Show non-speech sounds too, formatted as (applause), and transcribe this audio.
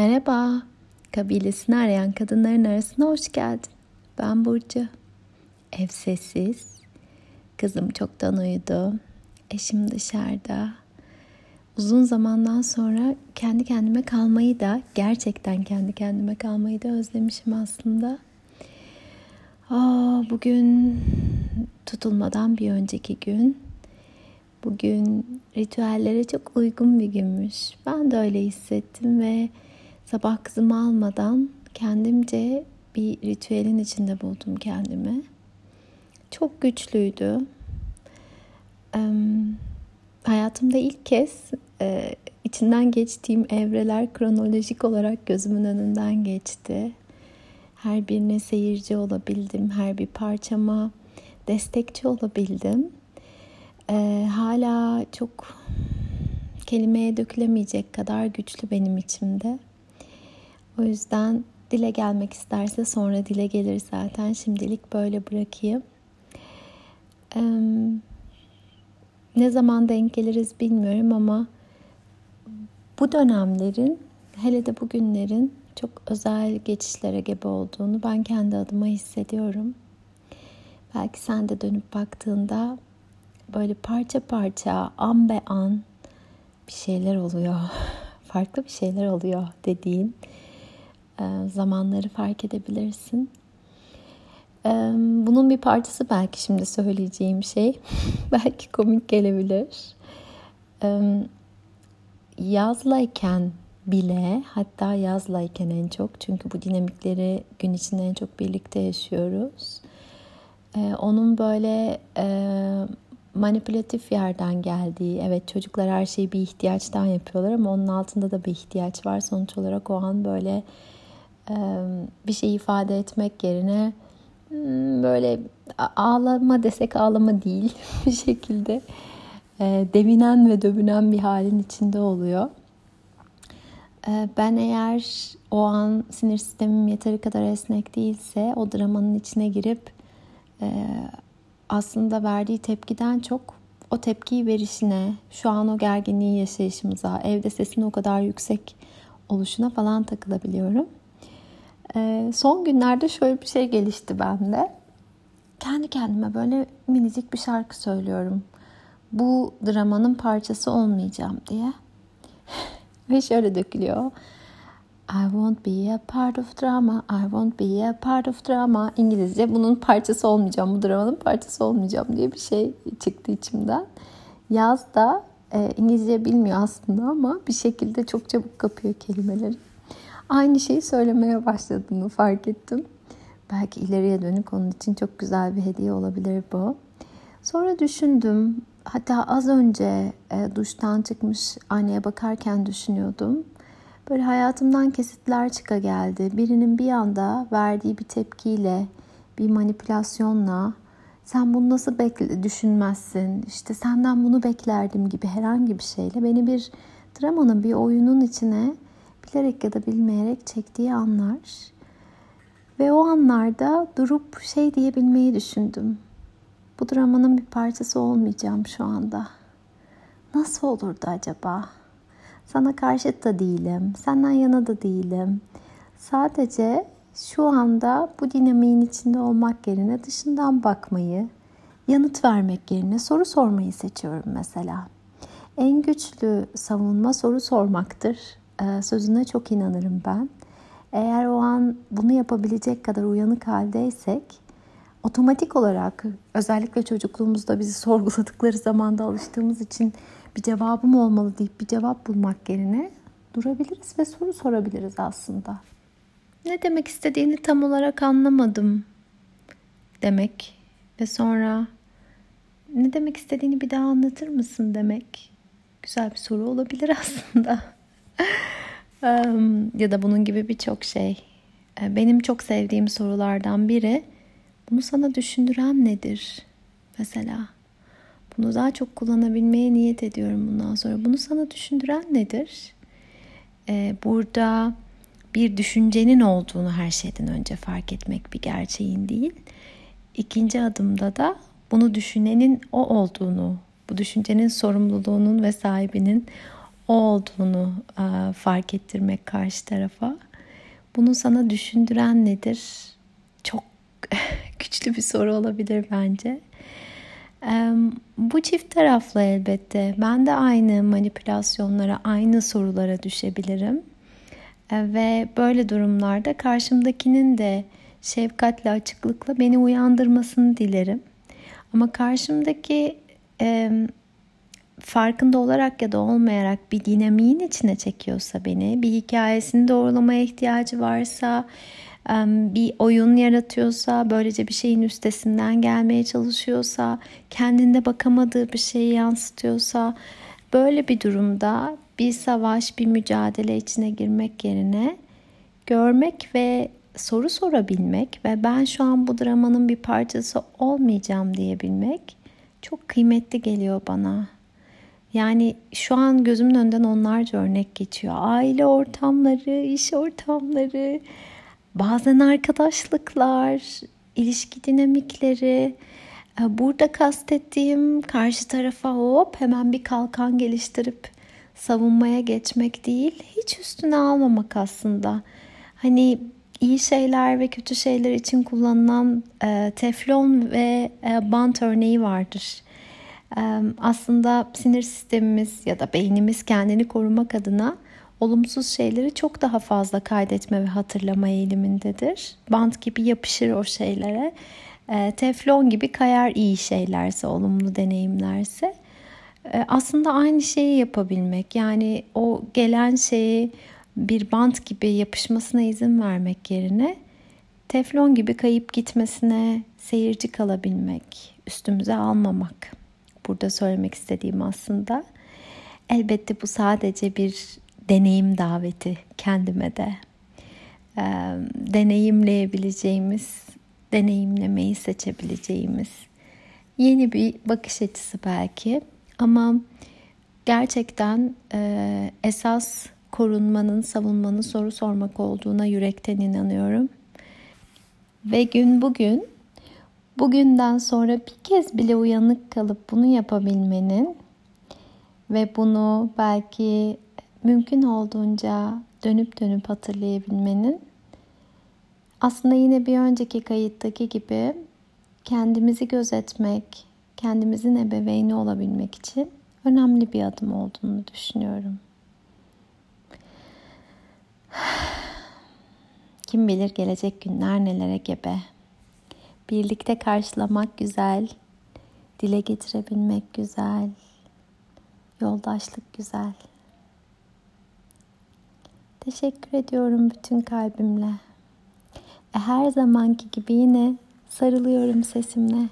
Merhaba, kabilesini arayan kadınların arasına hoş geldin. Ben Burcu. Ev sessiz, kızım çoktan uyudu, eşim dışarıda. Uzun zamandan sonra kendi kendime kalmayı da, gerçekten kendi kendime kalmayı da özlemişim aslında. Aa, bugün tutulmadan bir önceki gün. Bugün ritüellere çok uygun bir günmüş. Ben de öyle hissettim ve Sabah kızımı almadan kendimce bir ritüelin içinde buldum kendimi. Çok güçlüydü. hayatımda ilk kez e, içinden geçtiğim evreler kronolojik olarak gözümün önünden geçti. Her birine seyirci olabildim, her bir parçama destekçi olabildim. E, hala çok kelimeye dökülemeyecek kadar güçlü benim içimde. O yüzden dile gelmek isterse sonra dile gelir zaten. Şimdilik böyle bırakayım. Ee, ne zaman denk geliriz bilmiyorum ama bu dönemlerin hele de bugünlerin çok özel geçişlere gebe olduğunu ben kendi adıma hissediyorum. Belki sen de dönüp baktığında böyle parça parça an be an bir şeyler oluyor. (laughs) Farklı bir şeyler oluyor dediğin zamanları fark edebilirsin. E, bunun bir parçası belki şimdi söyleyeceğim şey. (laughs) belki komik gelebilir. E, yazlayken bile hatta yazlayken en çok çünkü bu dinamikleri gün içinde en çok birlikte yaşıyoruz. Onun böyle manipülatif yerden geldiği, evet çocuklar her şeyi bir ihtiyaçtan yapıyorlar ama onun altında da bir ihtiyaç var. Sonuç olarak o an böyle bir şey ifade etmek yerine hmm, böyle ağlama desek ağlama değil (laughs) bir şekilde devinen ve dövünen bir halin içinde oluyor. Ben eğer o an sinir sistemim yeteri kadar esnek değilse o dramanın içine girip aslında verdiği tepkiden çok o tepkiyi verişine, şu an o gerginliği yaşayışımıza, evde sesin o kadar yüksek oluşuna falan takılabiliyorum. Ee, son günlerde şöyle bir şey gelişti bende. Kendi kendime böyle minicik bir şarkı söylüyorum. Bu dramanın parçası olmayacağım diye. (laughs) Ve şöyle dökülüyor. I won't be a part of drama. I won't be a part of drama. İngilizce bunun parçası olmayacağım. Bu dramanın parçası olmayacağım diye bir şey çıktı içimden. Yaz da e, İngilizce bilmiyor aslında ama bir şekilde çok çabuk kapıyor kelimeleri aynı şeyi söylemeye başladığını fark ettim. Belki ileriye dönük onun için çok güzel bir hediye olabilir bu. Sonra düşündüm. Hatta az önce e, duştan çıkmış anneye bakarken düşünüyordum. Böyle hayatımdan kesitler çıka geldi. Birinin bir anda verdiği bir tepkiyle, bir manipülasyonla sen bunu nasıl bekle, düşünmezsin, işte senden bunu beklerdim gibi herhangi bir şeyle beni bir dramanın, bir oyunun içine bilerek ya da bilmeyerek çektiği anlar. Ve o anlarda durup şey diyebilmeyi düşündüm. Bu dramanın bir parçası olmayacağım şu anda. Nasıl olurdu acaba? Sana karşıt da değilim, senden yana da değilim. Sadece şu anda bu dinamiğin içinde olmak yerine dışından bakmayı, yanıt vermek yerine soru sormayı seçiyorum mesela. En güçlü savunma soru sormaktır sözüne çok inanırım ben. Eğer o an bunu yapabilecek kadar uyanık haldeysek otomatik olarak özellikle çocukluğumuzda bizi (laughs) sorguladıkları zamanda alıştığımız için bir cevabım olmalı deyip bir cevap bulmak yerine durabiliriz ve soru sorabiliriz aslında. Ne demek istediğini tam olarak anlamadım demek ve sonra ne demek istediğini bir daha anlatır mısın demek güzel bir soru olabilir (laughs) aslında ya da bunun gibi birçok şey. Benim çok sevdiğim sorulardan biri bunu sana düşündüren nedir? Mesela bunu daha çok kullanabilmeye niyet ediyorum bundan sonra. Bunu sana düşündüren nedir? Burada bir düşüncenin olduğunu her şeyden önce fark etmek bir gerçeğin değil. İkinci adımda da bunu düşünenin o olduğunu, bu düşüncenin sorumluluğunun ve sahibinin o olduğunu e, fark ettirmek karşı tarafa. Bunu sana düşündüren nedir? Çok (laughs) güçlü bir soru olabilir bence. Bu çift taraflı elbette. Ben de aynı manipülasyonlara, aynı sorulara düşebilirim. Ve böyle durumlarda karşımdakinin de şefkatle, açıklıkla beni uyandırmasını dilerim. Ama karşımdaki e, farkında olarak ya da olmayarak bir dinamiğin içine çekiyorsa beni, bir hikayesini doğrulamaya ihtiyacı varsa, bir oyun yaratıyorsa, böylece bir şeyin üstesinden gelmeye çalışıyorsa, kendinde bakamadığı bir şeyi yansıtıyorsa, böyle bir durumda bir savaş, bir mücadele içine girmek yerine görmek ve soru sorabilmek ve ben şu an bu dramanın bir parçası olmayacağım diyebilmek çok kıymetli geliyor bana. Yani şu an gözümün önünden onlarca örnek geçiyor. Aile ortamları, iş ortamları, bazen arkadaşlıklar, ilişki dinamikleri. E, burada kastettiğim karşı tarafa hop hemen bir kalkan geliştirip savunmaya geçmek değil, hiç üstüne almamak aslında. Hani iyi şeyler ve kötü şeyler için kullanılan e, teflon ve e, bant örneği vardır. Aslında sinir sistemimiz ya da beynimiz kendini korumak adına olumsuz şeyleri çok daha fazla kaydetme ve hatırlama eğilimindedir. Bant gibi yapışır o şeylere. E, teflon gibi kayar iyi şeylerse, olumlu deneyimlerse. E, aslında aynı şeyi yapabilmek. Yani o gelen şeyi bir bant gibi yapışmasına izin vermek yerine teflon gibi kayıp gitmesine seyirci kalabilmek, üstümüze almamak. Burada söylemek istediğim aslında. Elbette bu sadece bir deneyim daveti kendime de. Ee, deneyimleyebileceğimiz, deneyimlemeyi seçebileceğimiz yeni bir bakış açısı belki. Ama gerçekten e, esas korunmanın, savunmanın soru sormak olduğuna yürekten inanıyorum. Ve gün bugün, bugünden sonra bir kez bile uyanık kalıp bunu yapabilmenin ve bunu belki mümkün olduğunca dönüp dönüp hatırlayabilmenin aslında yine bir önceki kayıttaki gibi kendimizi gözetmek, kendimizin ebeveyni olabilmek için önemli bir adım olduğunu düşünüyorum. (sighs) Kim bilir gelecek günler nelere gebe. Birlikte karşılamak güzel, dile getirebilmek güzel, yoldaşlık güzel. Teşekkür ediyorum bütün kalbimle. Ve her zamanki gibi yine sarılıyorum sesimle.